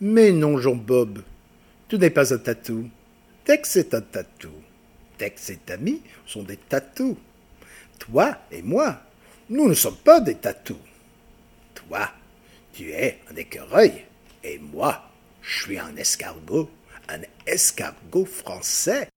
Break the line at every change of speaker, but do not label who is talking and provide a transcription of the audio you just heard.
Mais non, Jean-Bob, tu n'es pas un tatou. Tex est un tatou. Tex et Tammy sont des tatous. Toi et moi, nous ne sommes pas des tatous. Toi, tu es un écureuil, et moi, je suis un escargot, un escargot français.